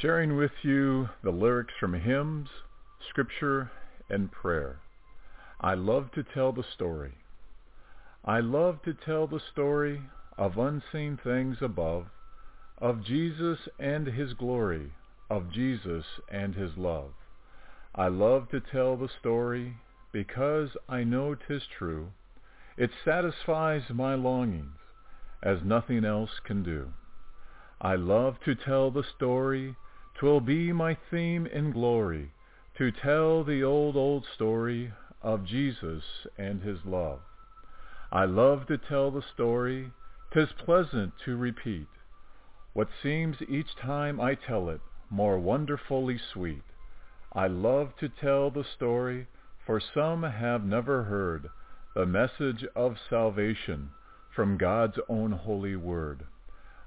sharing with you the lyrics from hymns, scripture, and prayer. I love to tell the story. I love to tell the story of unseen things above, of Jesus and his glory, of Jesus and his love. I love to tell the story because I know 'tis true. It satisfies my longings as nothing else can do. I love to tell the story 'Twill be my theme in glory to tell the old, old story of Jesus and his love. I love to tell the story, 'tis pleasant to repeat what seems each time I tell it more wonderfully sweet. I love to tell the story, for some have never heard the message of salvation from God's own holy word.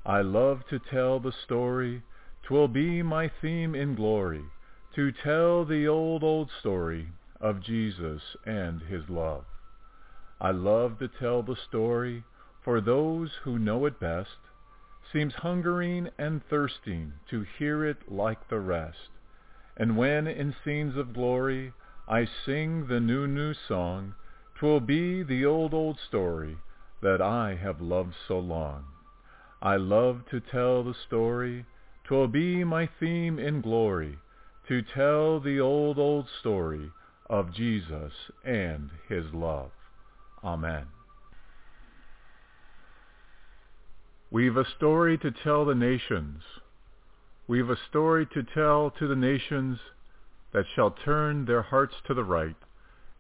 I love to tell the story 'Twill be my theme in glory to tell the old, old story of Jesus and his love. I love to tell the story, for those who know it best seems hungering and thirsting to hear it like the rest. And when in scenes of glory I sing the new, new song, 'Twill be the old, old story that I have loved so long. I love to tell the story 'Twill be my theme in glory to tell the old, old story of Jesus and his love. Amen. We've a story to tell the nations. We've a story to tell to the nations that shall turn their hearts to the right,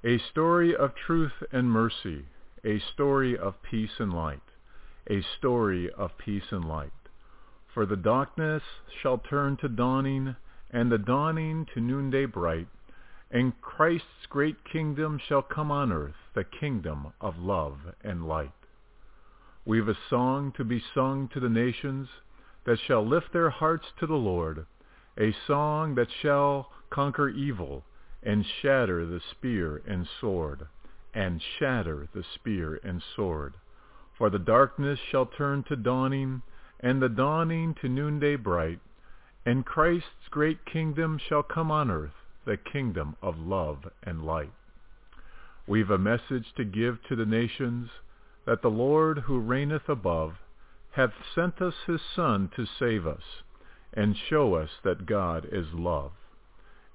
a story of truth and mercy, a story of peace and light, a story of peace and light. For the darkness shall turn to dawning, and the dawning to noonday bright, and Christ's great kingdom shall come on earth, the kingdom of love and light. We've a song to be sung to the nations that shall lift their hearts to the Lord, a song that shall conquer evil and shatter the spear and sword, and shatter the spear and sword. For the darkness shall turn to dawning, and the dawning to noonday bright, and Christ's great kingdom shall come on earth, the kingdom of love and light. We've a message to give to the nations that the Lord who reigneth above hath sent us his Son to save us, and show us that God is love,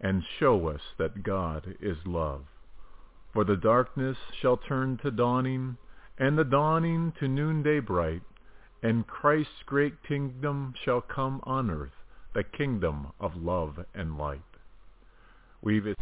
and show us that God is love. For the darkness shall turn to dawning, and the dawning to noonday bright, and Christ's great kingdom shall come on earth, the kingdom of love and light. We've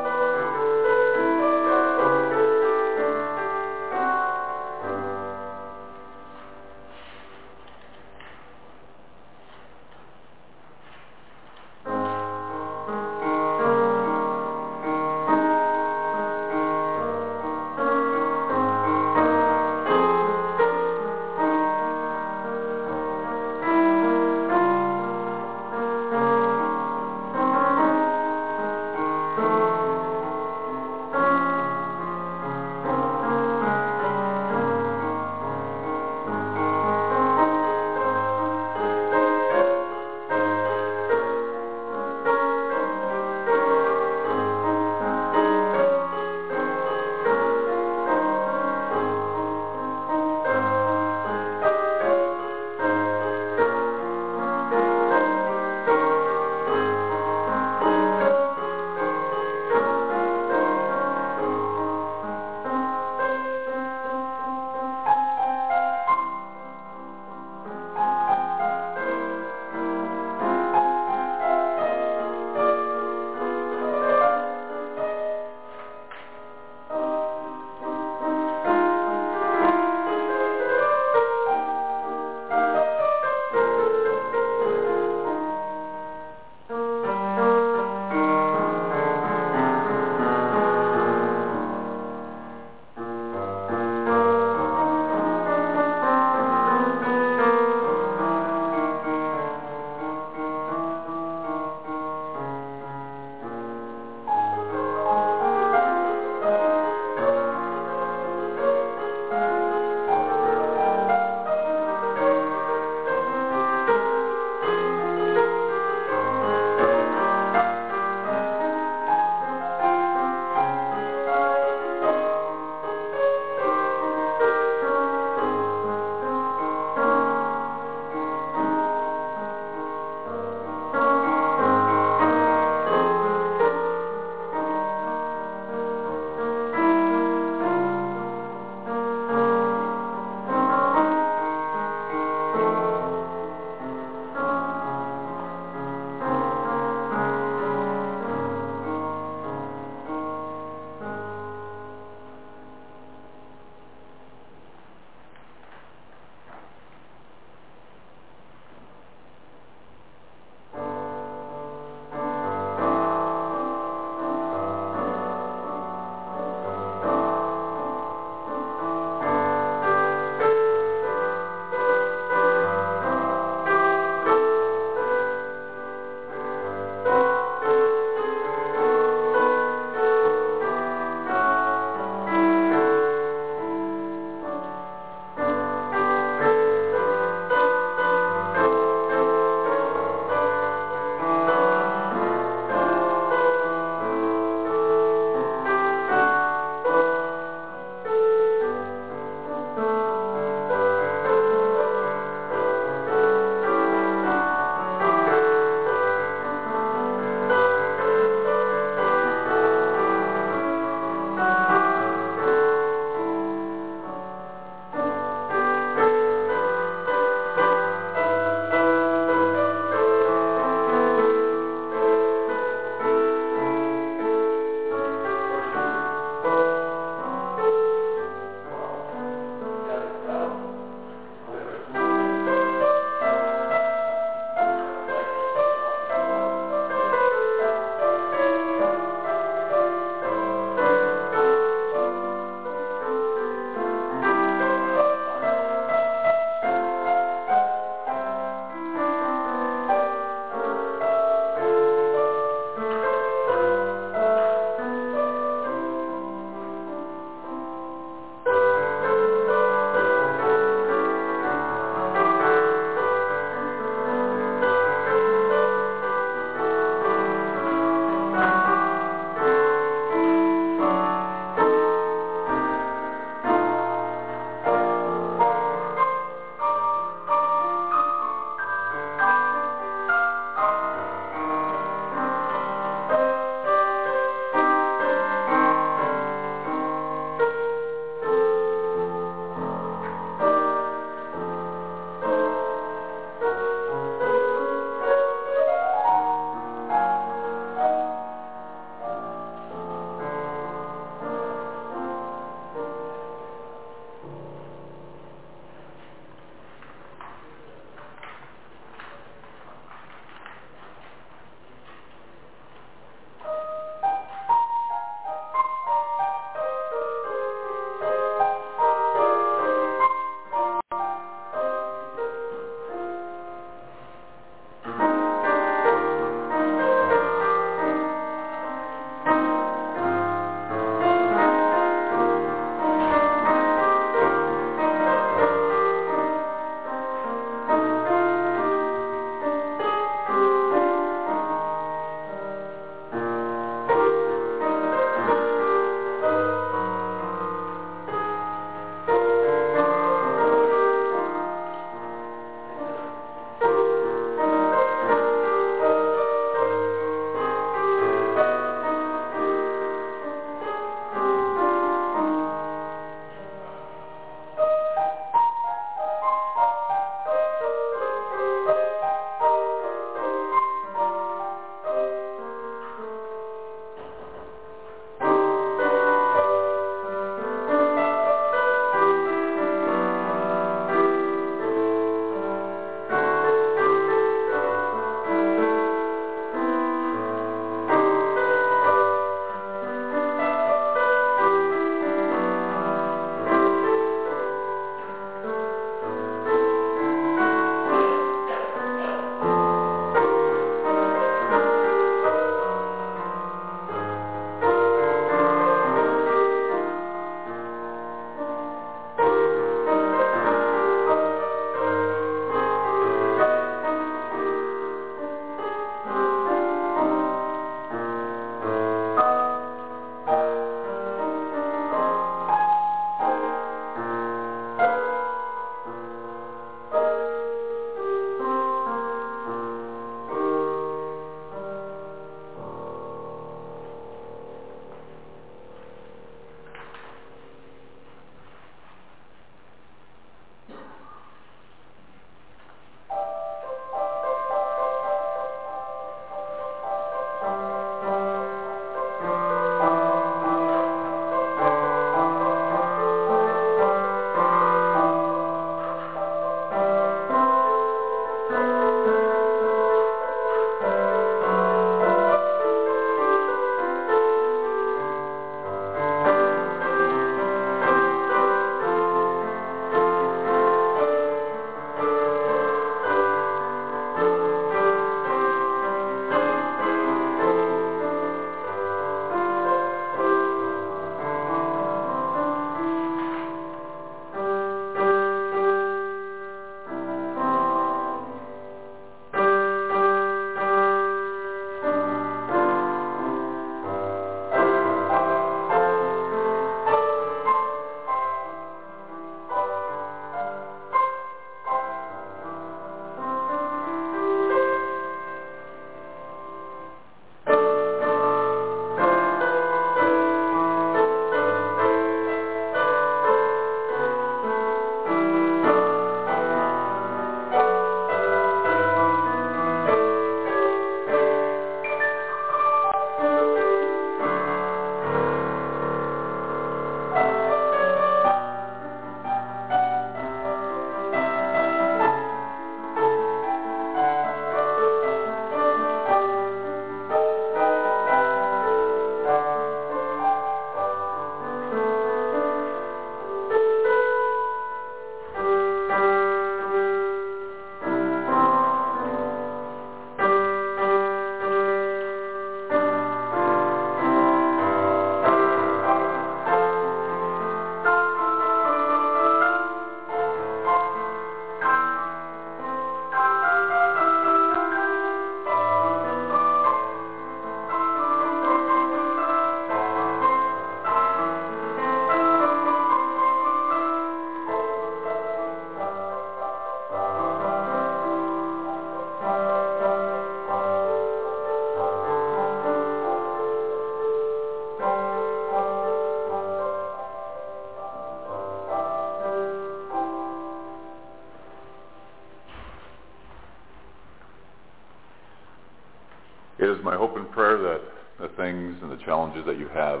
challenges that you have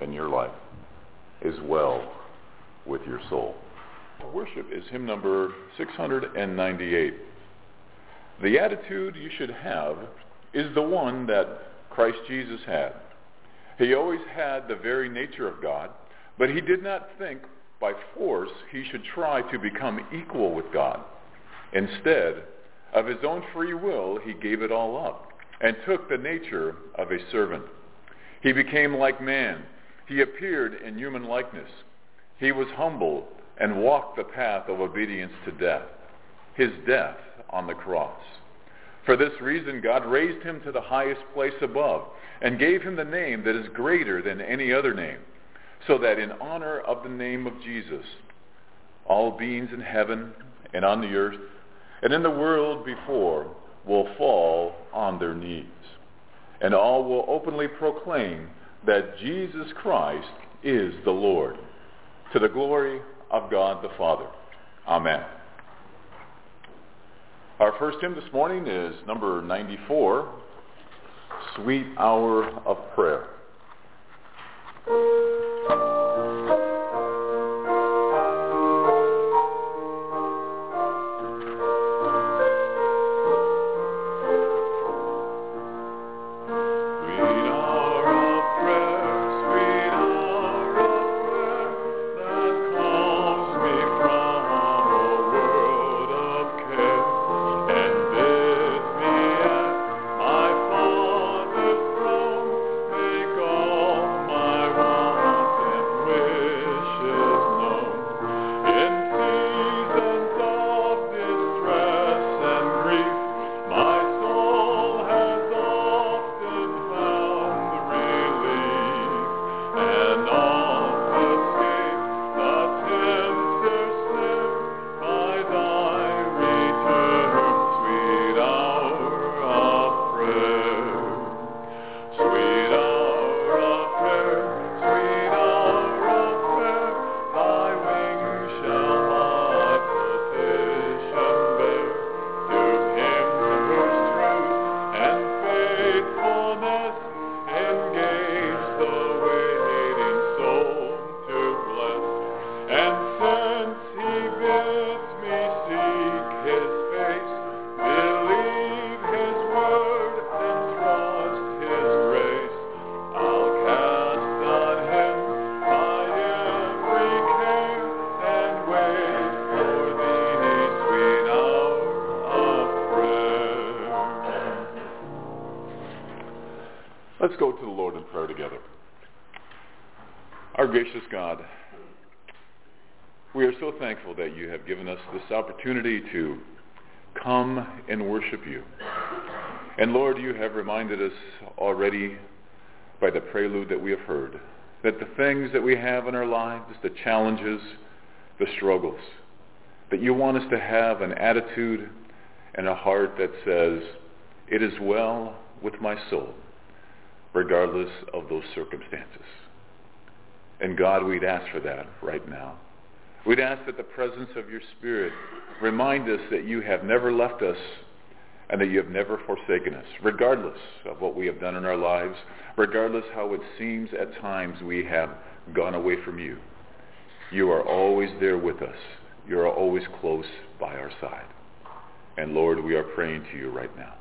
in your life is well with your soul. Worship is hymn number 698. The attitude you should have is the one that Christ Jesus had. He always had the very nature of God, but he did not think by force he should try to become equal with God. Instead, of his own free will, he gave it all up and took the nature of a servant. He became like man. He appeared in human likeness. He was humble and walked the path of obedience to death, his death on the cross. For this reason, God raised him to the highest place above and gave him the name that is greater than any other name, so that in honor of the name of Jesus, all beings in heaven and on the earth and in the world before will fall on their knees, and all will openly proclaim that Jesus Christ is the Lord, to the glory of God the Father. Amen. Our first hymn this morning is number 94, Sweet Hour of Prayer. Given us this opportunity to come and worship you. And Lord, you have reminded us already by the prelude that we have heard that the things that we have in our lives, the challenges, the struggles, that you want us to have an attitude and a heart that says, it is well with my soul regardless of those circumstances. And God, we'd ask for that right now. We'd ask that the presence of your Spirit remind us that you have never left us and that you have never forsaken us, regardless of what we have done in our lives, regardless how it seems at times we have gone away from you. You are always there with us. You are always close by our side. And Lord, we are praying to you right now.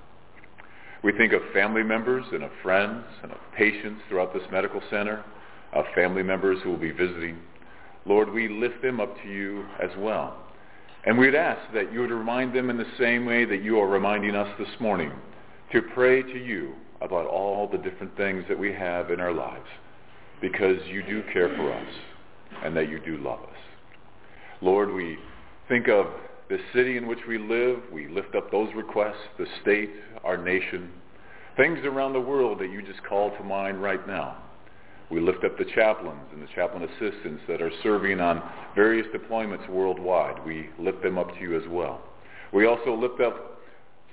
We think of family members and of friends and of patients throughout this medical center, of family members who will be visiting. Lord, we lift them up to you as well. And we'd ask that you would remind them in the same way that you are reminding us this morning to pray to you about all the different things that we have in our lives because you do care for us and that you do love us. Lord, we think of the city in which we live. We lift up those requests, the state, our nation, things around the world that you just call to mind right now. We lift up the chaplains and the chaplain assistants that are serving on various deployments worldwide. We lift them up to you as well. We also lift up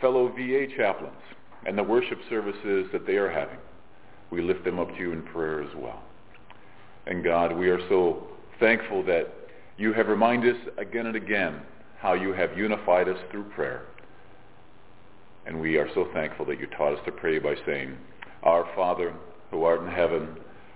fellow VA chaplains and the worship services that they are having. We lift them up to you in prayer as well. And God, we are so thankful that you have reminded us again and again how you have unified us through prayer. And we are so thankful that you taught us to pray by saying, Our Father, who art in heaven,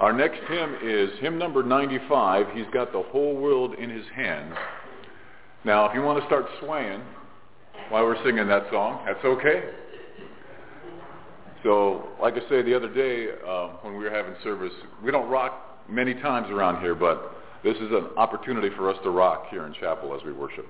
Our next hymn is hymn number 95. He's got the whole world in his hands. Now, if you want to start swaying while we're singing that song, that's okay. So, like I said the other day uh, when we were having service, we don't rock many times around here, but this is an opportunity for us to rock here in chapel as we worship.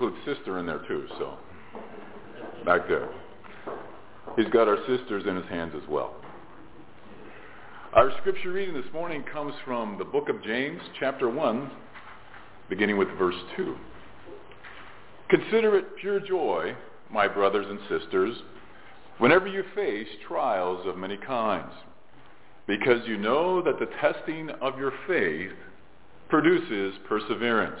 Include sister in there too, so back there. He's got our sisters in his hands as well. Our scripture reading this morning comes from the book of James, chapter 1, beginning with verse 2. Consider it pure joy, my brothers and sisters, whenever you face trials of many kinds, because you know that the testing of your faith produces perseverance.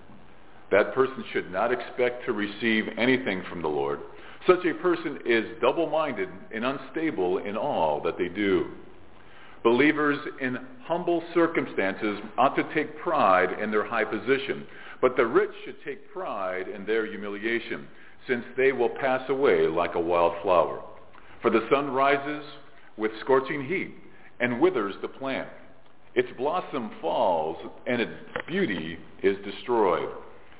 That person should not expect to receive anything from the Lord. Such a person is double-minded and unstable in all that they do. Believers in humble circumstances ought to take pride in their high position, but the rich should take pride in their humiliation, since they will pass away like a wild flower. For the sun rises with scorching heat and withers the plant. Its blossom falls and its beauty is destroyed.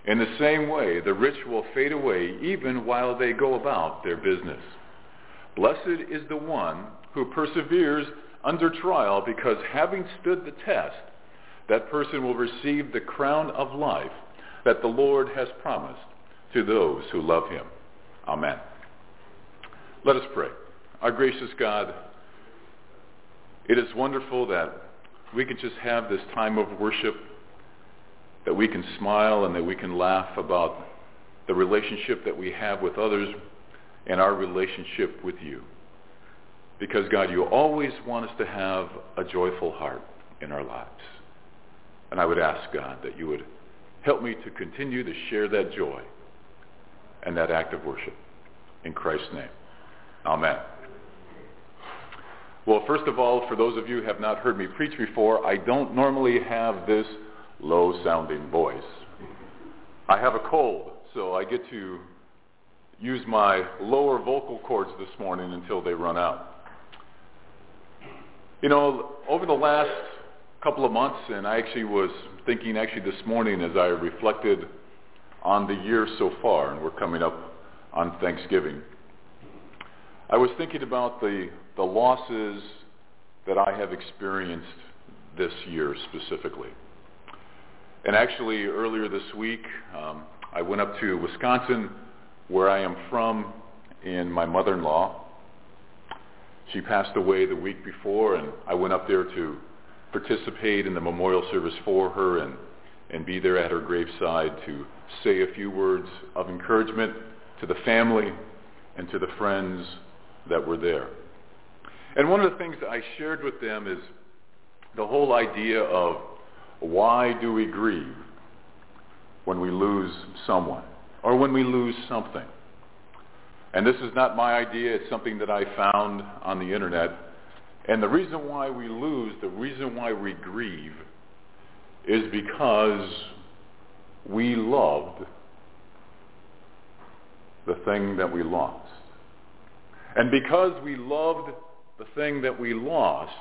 In the same way, the rich will fade away even while they go about their business. Blessed is the one who perseveres under trial because having stood the test, that person will receive the crown of life that the Lord has promised to those who love him. Amen. Let us pray. Our gracious God, it is wonderful that we can just have this time of worship, that we can smile and that we can laugh about the relationship that we have with others and our relationship with you. Because God, you always want us to have a joyful heart in our lives. And I would ask God that you would help me to continue to share that joy and that act of worship. In Christ's name. Amen. Well, first of all, for those of you who have not heard me preach before, I don't normally have this low-sounding voice. I have a cold, so I get to use my lower vocal cords this morning until they run out. You know, over the last couple of months, and I actually was thinking actually this morning as I reflected on the year so far, and we're coming up on Thanksgiving, I was thinking about the, the losses that I have experienced this year specifically. And actually, earlier this week, um, I went up to Wisconsin, where I am from, and my mother-in-law. She passed away the week before, and I went up there to participate in the memorial service for her and, and be there at her graveside to say a few words of encouragement to the family and to the friends that were there. And one of the things I shared with them is the whole idea of why do we grieve when we lose someone or when we lose something? And this is not my idea. It's something that I found on the internet. And the reason why we lose, the reason why we grieve, is because we loved the thing that we lost. And because we loved the thing that we lost,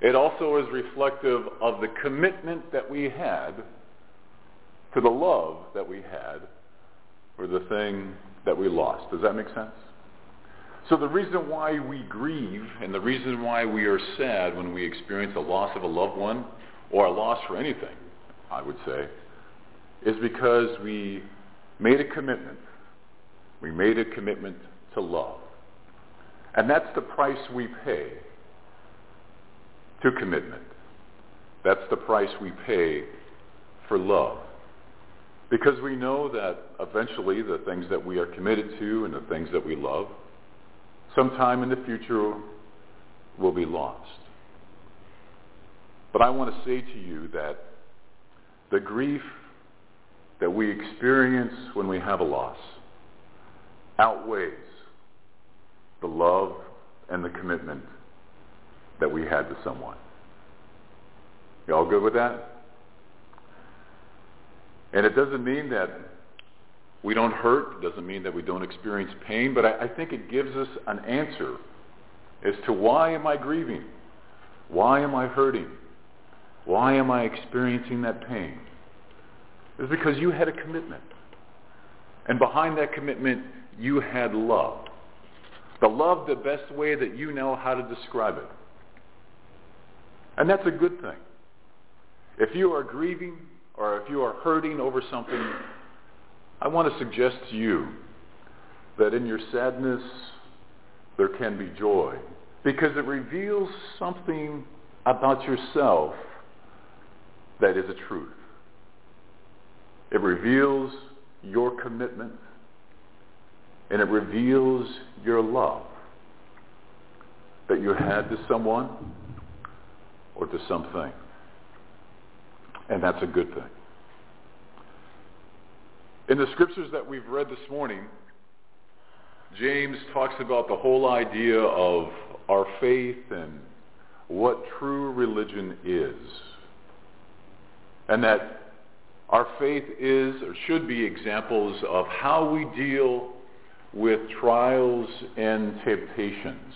it also is reflective of the commitment that we had to the love that we had for the thing that we lost. Does that make sense? So the reason why we grieve and the reason why we are sad when we experience a loss of a loved one or a loss for anything, I would say, is because we made a commitment. We made a commitment to love. And that's the price we pay to commitment. That's the price we pay for love. Because we know that eventually the things that we are committed to and the things that we love, sometime in the future will be lost. But I want to say to you that the grief that we experience when we have a loss outweighs the love and the commitment that we had to someone. Y'all good with that? And it doesn't mean that we don't hurt. It doesn't mean that we don't experience pain. But I, I think it gives us an answer as to why am I grieving? Why am I hurting? Why am I experiencing that pain? It's because you had a commitment. And behind that commitment, you had love. The love the best way that you know how to describe it. And that's a good thing. If you are grieving or if you are hurting over something, I want to suggest to you that in your sadness there can be joy because it reveals something about yourself that is a truth. It reveals your commitment and it reveals your love that you had to someone or to something. And that's a good thing. In the scriptures that we've read this morning, James talks about the whole idea of our faith and what true religion is. And that our faith is or should be examples of how we deal with trials and temptations.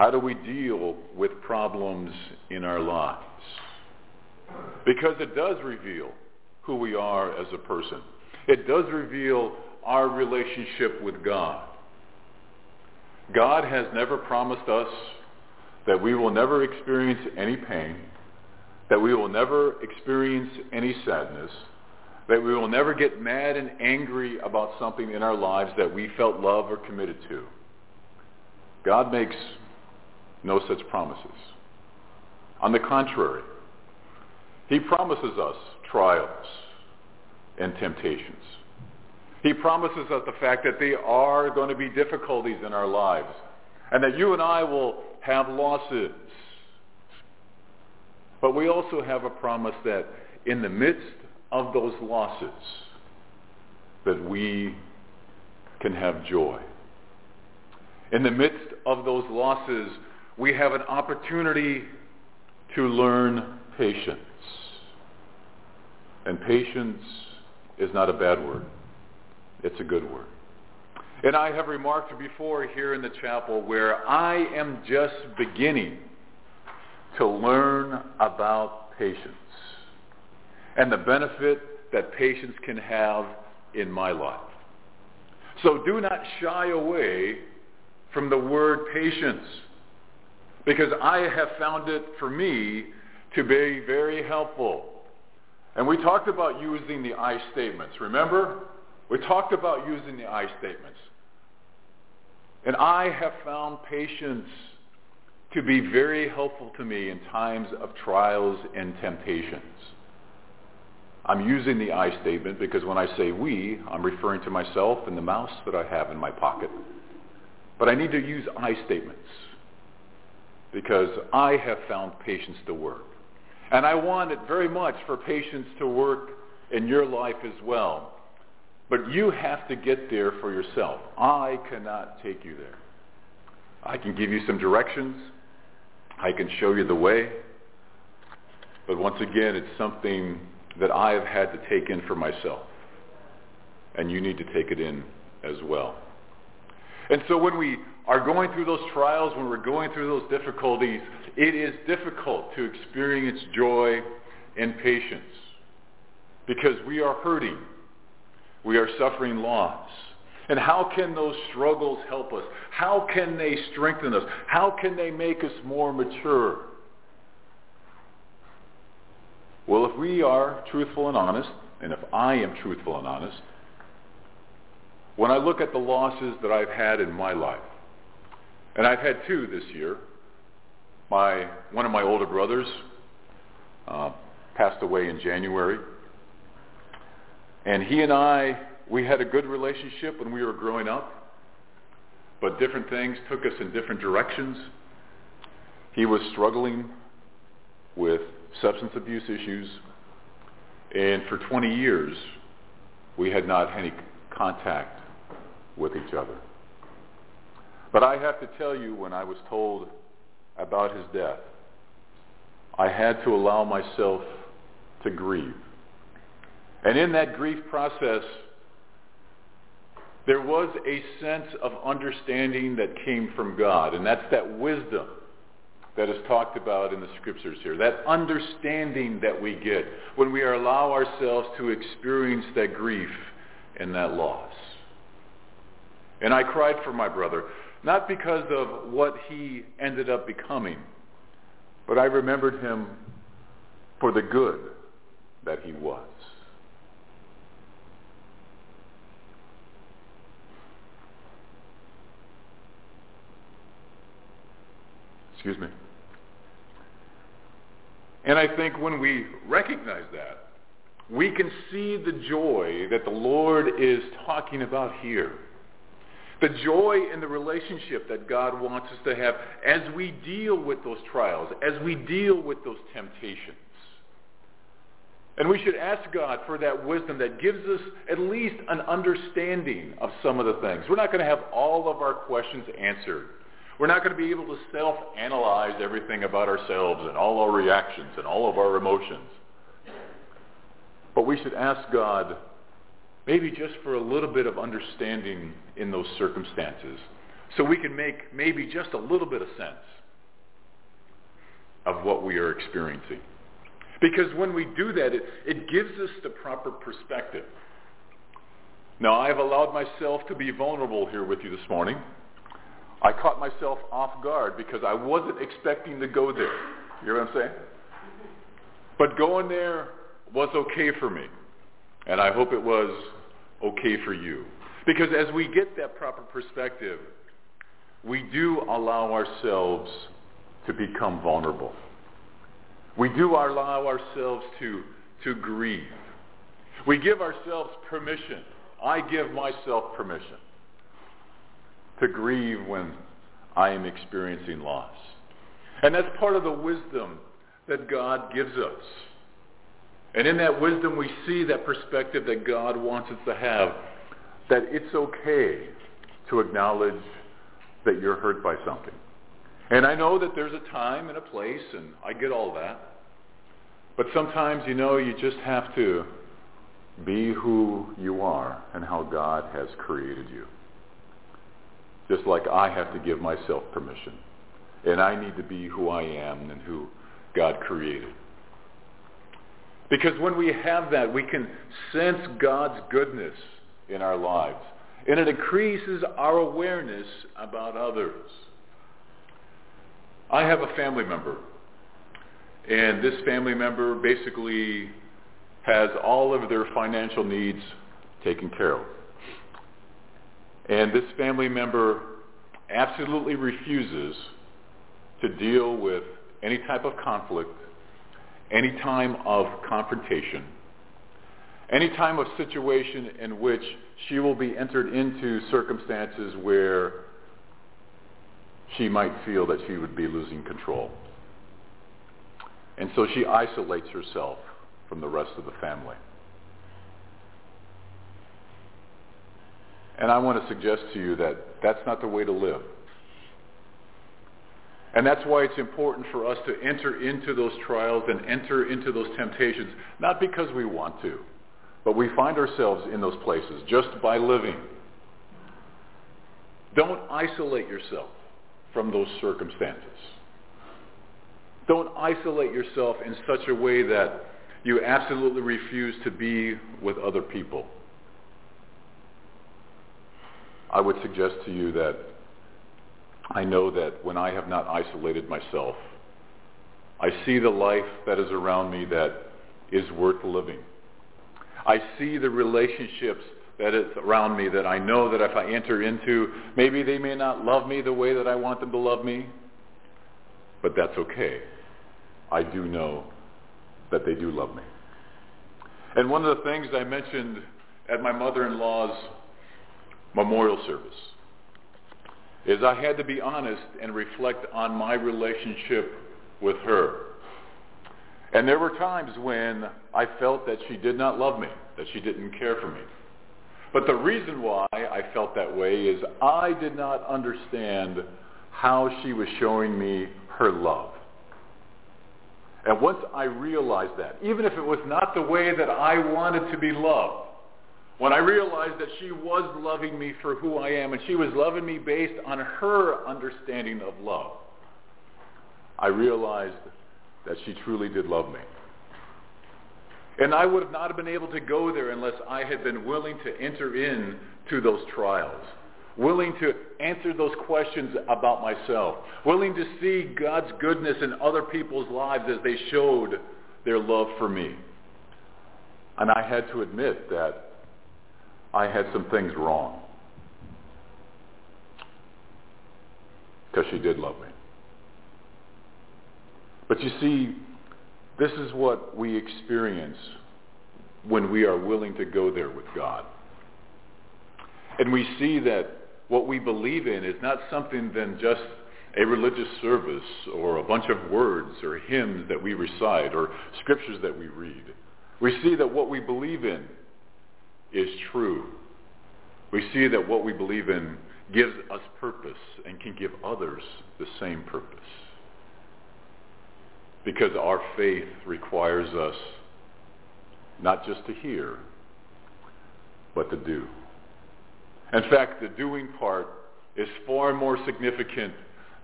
How do we deal with problems in our lives? Because it does reveal who we are as a person. It does reveal our relationship with God. God has never promised us that we will never experience any pain, that we will never experience any sadness, that we will never get mad and angry about something in our lives that we felt love or committed to. God makes no such promises. On the contrary, he promises us trials and temptations. He promises us the fact that there are going to be difficulties in our lives and that you and I will have losses. But we also have a promise that in the midst of those losses, that we can have joy. In the midst of those losses, we have an opportunity to learn patience. And patience is not a bad word. It's a good word. And I have remarked before here in the chapel where I am just beginning to learn about patience and the benefit that patience can have in my life. So do not shy away from the word patience because I have found it for me to be very helpful. And we talked about using the I statements. Remember? We talked about using the I statements. And I have found patience to be very helpful to me in times of trials and temptations. I'm using the I statement because when I say we, I'm referring to myself and the mouse that I have in my pocket. But I need to use I statements because I have found patience to work. And I want it very much for patience to work in your life as well. But you have to get there for yourself. I cannot take you there. I can give you some directions. I can show you the way. But once again, it's something that I have had to take in for myself. And you need to take it in as well. And so when we are going through those trials, when we're going through those difficulties, it is difficult to experience joy and patience because we are hurting. We are suffering loss. And how can those struggles help us? How can they strengthen us? How can they make us more mature? Well, if we are truthful and honest, and if I am truthful and honest, when I look at the losses that I've had in my life, and I've had two this year, my one of my older brothers uh, passed away in January, and he and I we had a good relationship when we were growing up, but different things took us in different directions. He was struggling with substance abuse issues, and for 20 years we had not had any contact with each other. But I have to tell you, when I was told about his death, I had to allow myself to grieve. And in that grief process, there was a sense of understanding that came from God, and that's that wisdom that is talked about in the scriptures here, that understanding that we get when we allow ourselves to experience that grief and that loss. And I cried for my brother, not because of what he ended up becoming, but I remembered him for the good that he was. Excuse me. And I think when we recognize that, we can see the joy that the Lord is talking about here. The joy in the relationship that God wants us to have as we deal with those trials, as we deal with those temptations. And we should ask God for that wisdom that gives us at least an understanding of some of the things. We're not going to have all of our questions answered. We're not going to be able to self-analyze everything about ourselves and all our reactions and all of our emotions. But we should ask God maybe just for a little bit of understanding in those circumstances so we can make maybe just a little bit of sense of what we are experiencing. Because when we do that, it, it gives us the proper perspective. Now, I have allowed myself to be vulnerable here with you this morning. I caught myself off guard because I wasn't expecting to go there. You hear what I'm saying? But going there was okay for me. And I hope it was okay for you. Because as we get that proper perspective, we do allow ourselves to become vulnerable. We do allow ourselves to, to grieve. We give ourselves permission. I give myself permission to grieve when I am experiencing loss. And that's part of the wisdom that God gives us. And in that wisdom, we see that perspective that God wants us to have, that it's okay to acknowledge that you're hurt by something. And I know that there's a time and a place, and I get all that. But sometimes, you know, you just have to be who you are and how God has created you just like I have to give myself permission. And I need to be who I am and who God created. Because when we have that, we can sense God's goodness in our lives. And it increases our awareness about others. I have a family member. And this family member basically has all of their financial needs taken care of. And this family member absolutely refuses to deal with any type of conflict, any time of confrontation, any time of situation in which she will be entered into circumstances where she might feel that she would be losing control. And so she isolates herself from the rest of the family. And I want to suggest to you that that's not the way to live. And that's why it's important for us to enter into those trials and enter into those temptations, not because we want to, but we find ourselves in those places just by living. Don't isolate yourself from those circumstances. Don't isolate yourself in such a way that you absolutely refuse to be with other people. I would suggest to you that I know that when I have not isolated myself, I see the life that is around me that is worth living. I see the relationships that is around me that I know that if I enter into, maybe they may not love me the way that I want them to love me, but that's okay. I do know that they do love me. And one of the things I mentioned at my mother-in-law's memorial service is I had to be honest and reflect on my relationship with her. And there were times when I felt that she did not love me, that she didn't care for me. But the reason why I felt that way is I did not understand how she was showing me her love. And once I realized that, even if it was not the way that I wanted to be loved, when I realized that she was loving me for who I am and she was loving me based on her understanding of love, I realized that she truly did love me. And I would have not have been able to go there unless I had been willing to enter in to those trials, willing to answer those questions about myself, willing to see God's goodness in other people's lives as they showed their love for me. And I had to admit that I had some things wrong. Because she did love me. But you see, this is what we experience when we are willing to go there with God. And we see that what we believe in is not something than just a religious service or a bunch of words or hymns that we recite or scriptures that we read. We see that what we believe in is true. We see that what we believe in gives us purpose and can give others the same purpose because our faith requires us not just to hear, but to do. In fact, the doing part is far more significant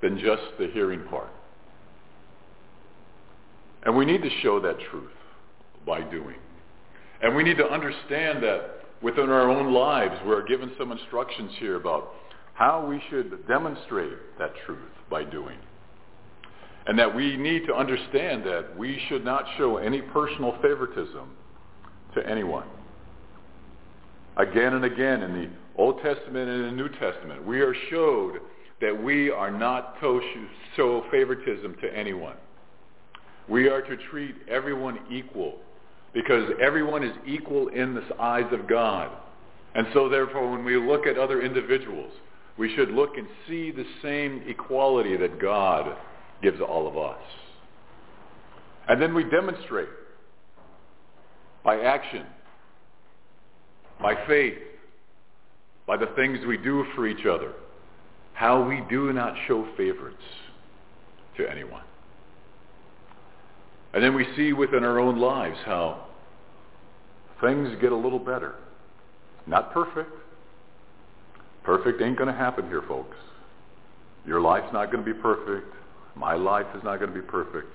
than just the hearing part. And we need to show that truth by doing. And we need to understand that within our own lives, we're given some instructions here about how we should demonstrate that truth by doing. And that we need to understand that we should not show any personal favoritism to anyone. Again and again in the Old Testament and the New Testament, we are showed that we are not to show favoritism to anyone. We are to treat everyone equal because everyone is equal in the eyes of God. And so therefore when we look at other individuals, we should look and see the same equality that God gives all of us. And then we demonstrate by action, by faith, by the things we do for each other, how we do not show favorites to anyone. And then we see within our own lives how things get a little better. Not perfect. Perfect ain't going to happen here, folks. Your life's not going to be perfect. My life is not going to be perfect.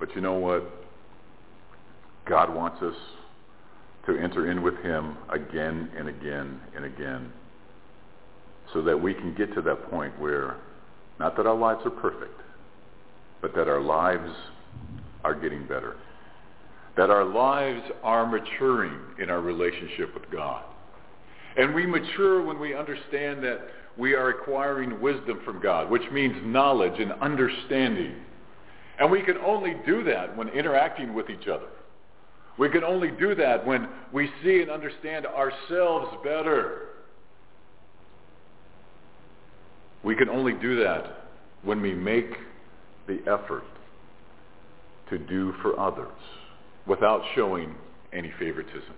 But you know what? God wants us to enter in with him again and again and again so that we can get to that point where not that our lives are perfect, but that our lives are getting better. That our lives are maturing in our relationship with God. And we mature when we understand that we are acquiring wisdom from God, which means knowledge and understanding. And we can only do that when interacting with each other. We can only do that when we see and understand ourselves better. We can only do that when we make the effort to do for others without showing any favoritism.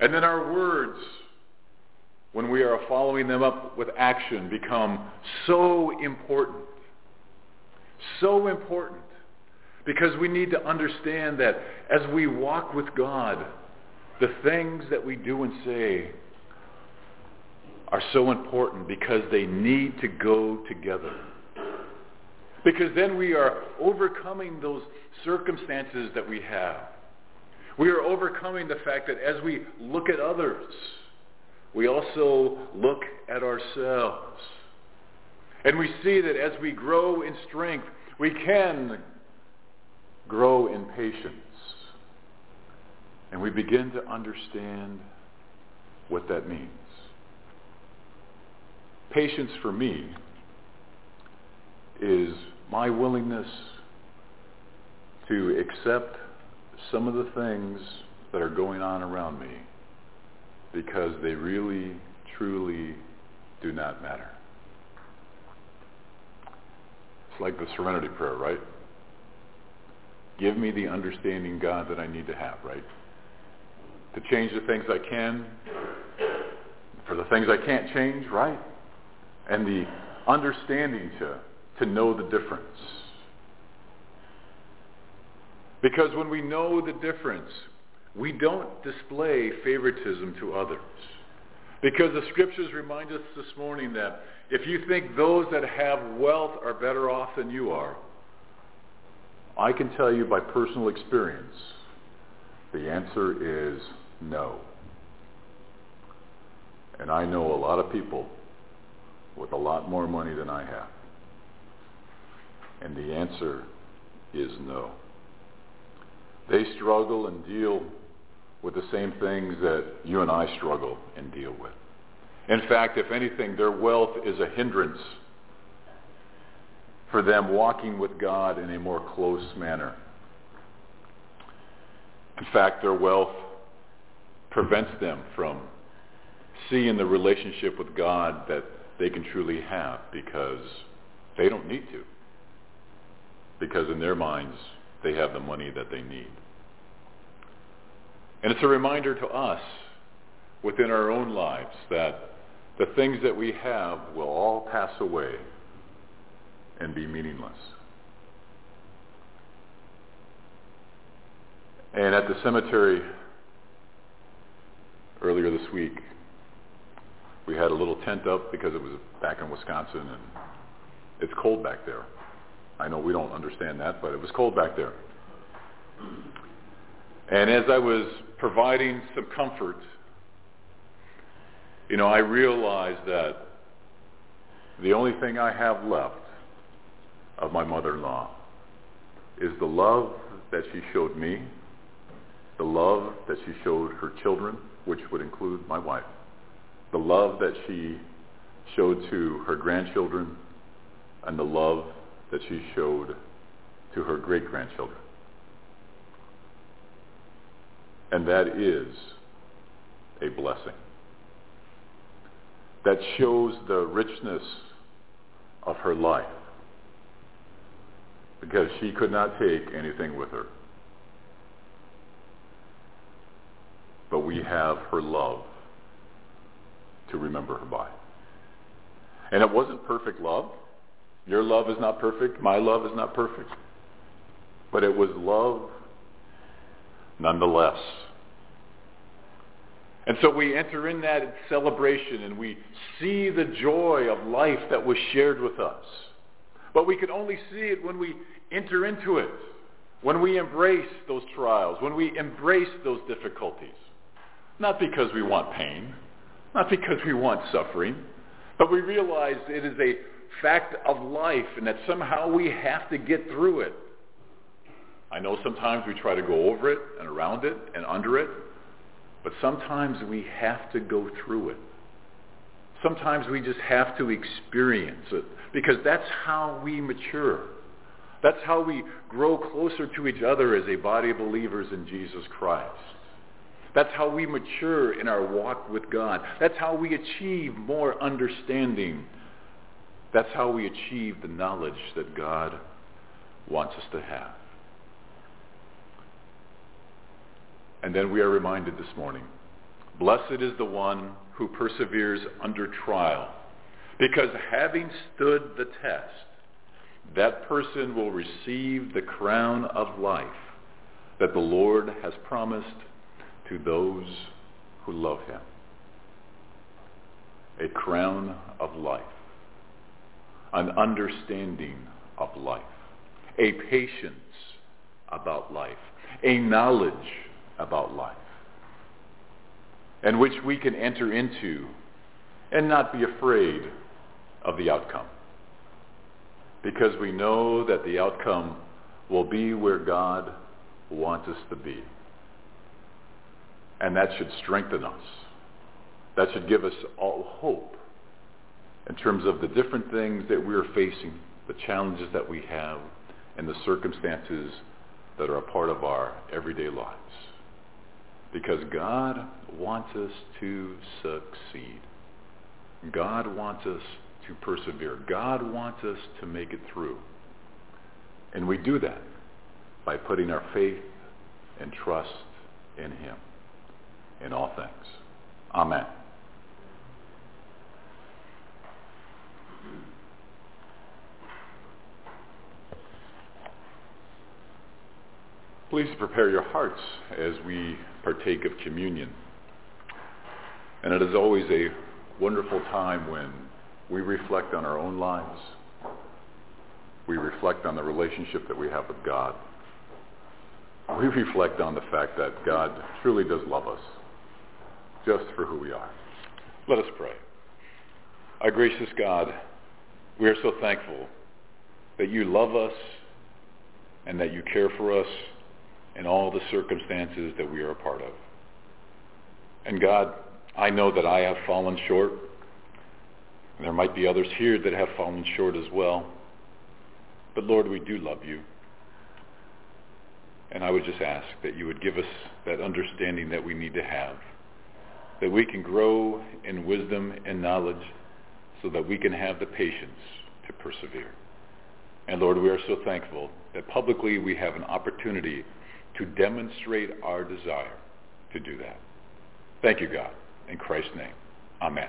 And then our words, when we are following them up with action, become so important. So important. Because we need to understand that as we walk with God, the things that we do and say are so important because they need to go together. Because then we are overcoming those circumstances that we have. We are overcoming the fact that as we look at others, we also look at ourselves. And we see that as we grow in strength, we can grow in patience. And we begin to understand what that means. Patience for me is my willingness to accept some of the things that are going on around me because they really, truly do not matter. It's like the serenity prayer, right? Give me the understanding, God, that I need to have, right? To change the things I can, for the things I can't change, right? And the understanding to, to know the difference. Because when we know the difference, we don't display favoritism to others. Because the scriptures remind us this morning that if you think those that have wealth are better off than you are, I can tell you by personal experience, the answer is no. And I know a lot of people with a lot more money than I have. And the answer is no. They struggle and deal with the same things that you and I struggle and deal with. In fact, if anything, their wealth is a hindrance for them walking with God in a more close manner. In fact, their wealth prevents them from seeing the relationship with God that they can truly have because they don't need to. Because in their minds, they have the money that they need. And it's a reminder to us within our own lives that the things that we have will all pass away and be meaningless. And at the cemetery earlier this week, we had a little tent up because it was back in Wisconsin and it's cold back there. I know we don't understand that, but it was cold back there. And as I was providing some comfort, you know, I realized that the only thing I have left of my mother-in-law is the love that she showed me, the love that she showed her children, which would include my wife, the love that she showed to her grandchildren, and the love that she showed to her great-grandchildren. And that is a blessing. That shows the richness of her life because she could not take anything with her. But we have her love to remember her by. And it wasn't perfect love. Your love is not perfect. My love is not perfect. But it was love nonetheless. And so we enter in that celebration and we see the joy of life that was shared with us. But we can only see it when we enter into it. when we embrace those trials, when we embrace those difficulties, not because we want pain, not because we want suffering, but we realize it is a fact of life and that somehow we have to get through it. I know sometimes we try to go over it and around it and under it, but sometimes we have to go through it. Sometimes we just have to experience it because that's how we mature. That's how we grow closer to each other as a body of believers in Jesus Christ. That's how we mature in our walk with God. That's how we achieve more understanding. That's how we achieve the knowledge that God wants us to have. And then we are reminded this morning, blessed is the one who perseveres under trial, because having stood the test, that person will receive the crown of life that the Lord has promised to those who love him. A crown of life, an understanding of life, a patience about life, a knowledge about life, and which we can enter into and not be afraid of the outcome. Because we know that the outcome will be where God wants us to be. And that should strengthen us. That should give us all hope in terms of the different things that we're facing, the challenges that we have, and the circumstances that are a part of our everyday lives. Because God wants us to succeed. God wants us to persevere. God wants us to make it through. And we do that by putting our faith and trust in him in all things. Amen. Please prepare your hearts as we partake of communion. And it is always a wonderful time when we reflect on our own lives. We reflect on the relationship that we have with God. We reflect on the fact that God truly does love us just for who we are. Let us pray. Our gracious God, we are so thankful that you love us and that you care for us in all the circumstances that we are a part of. And God, I know that I have fallen short. There might be others here that have fallen short as well. But Lord, we do love you. And I would just ask that you would give us that understanding that we need to have, that we can grow in wisdom and knowledge so that we can have the patience to persevere. And Lord, we are so thankful that publicly we have an opportunity to demonstrate our desire to do that. Thank you, God. In Christ's name, amen.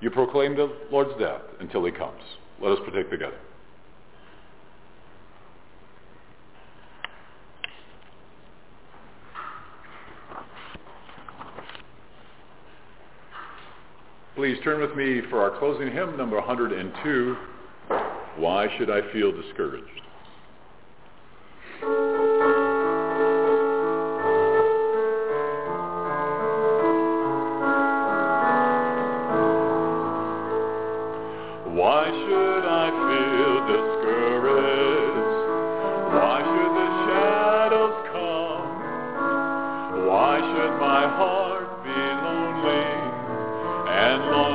you proclaim the Lord's death until he comes. Let us partake together. Please turn with me for our closing hymn, number 102, Why Should I Feel Discouraged? God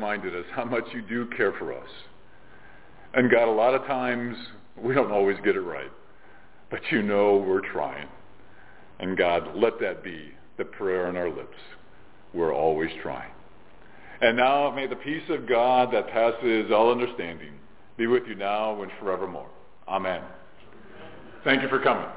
reminded us how much you do care for us. And God, a lot of times we don't always get it right, but you know we're trying. And God, let that be the prayer on our lips. We're always trying. And now may the peace of God that passes all understanding be with you now and forevermore. Amen. Thank you for coming.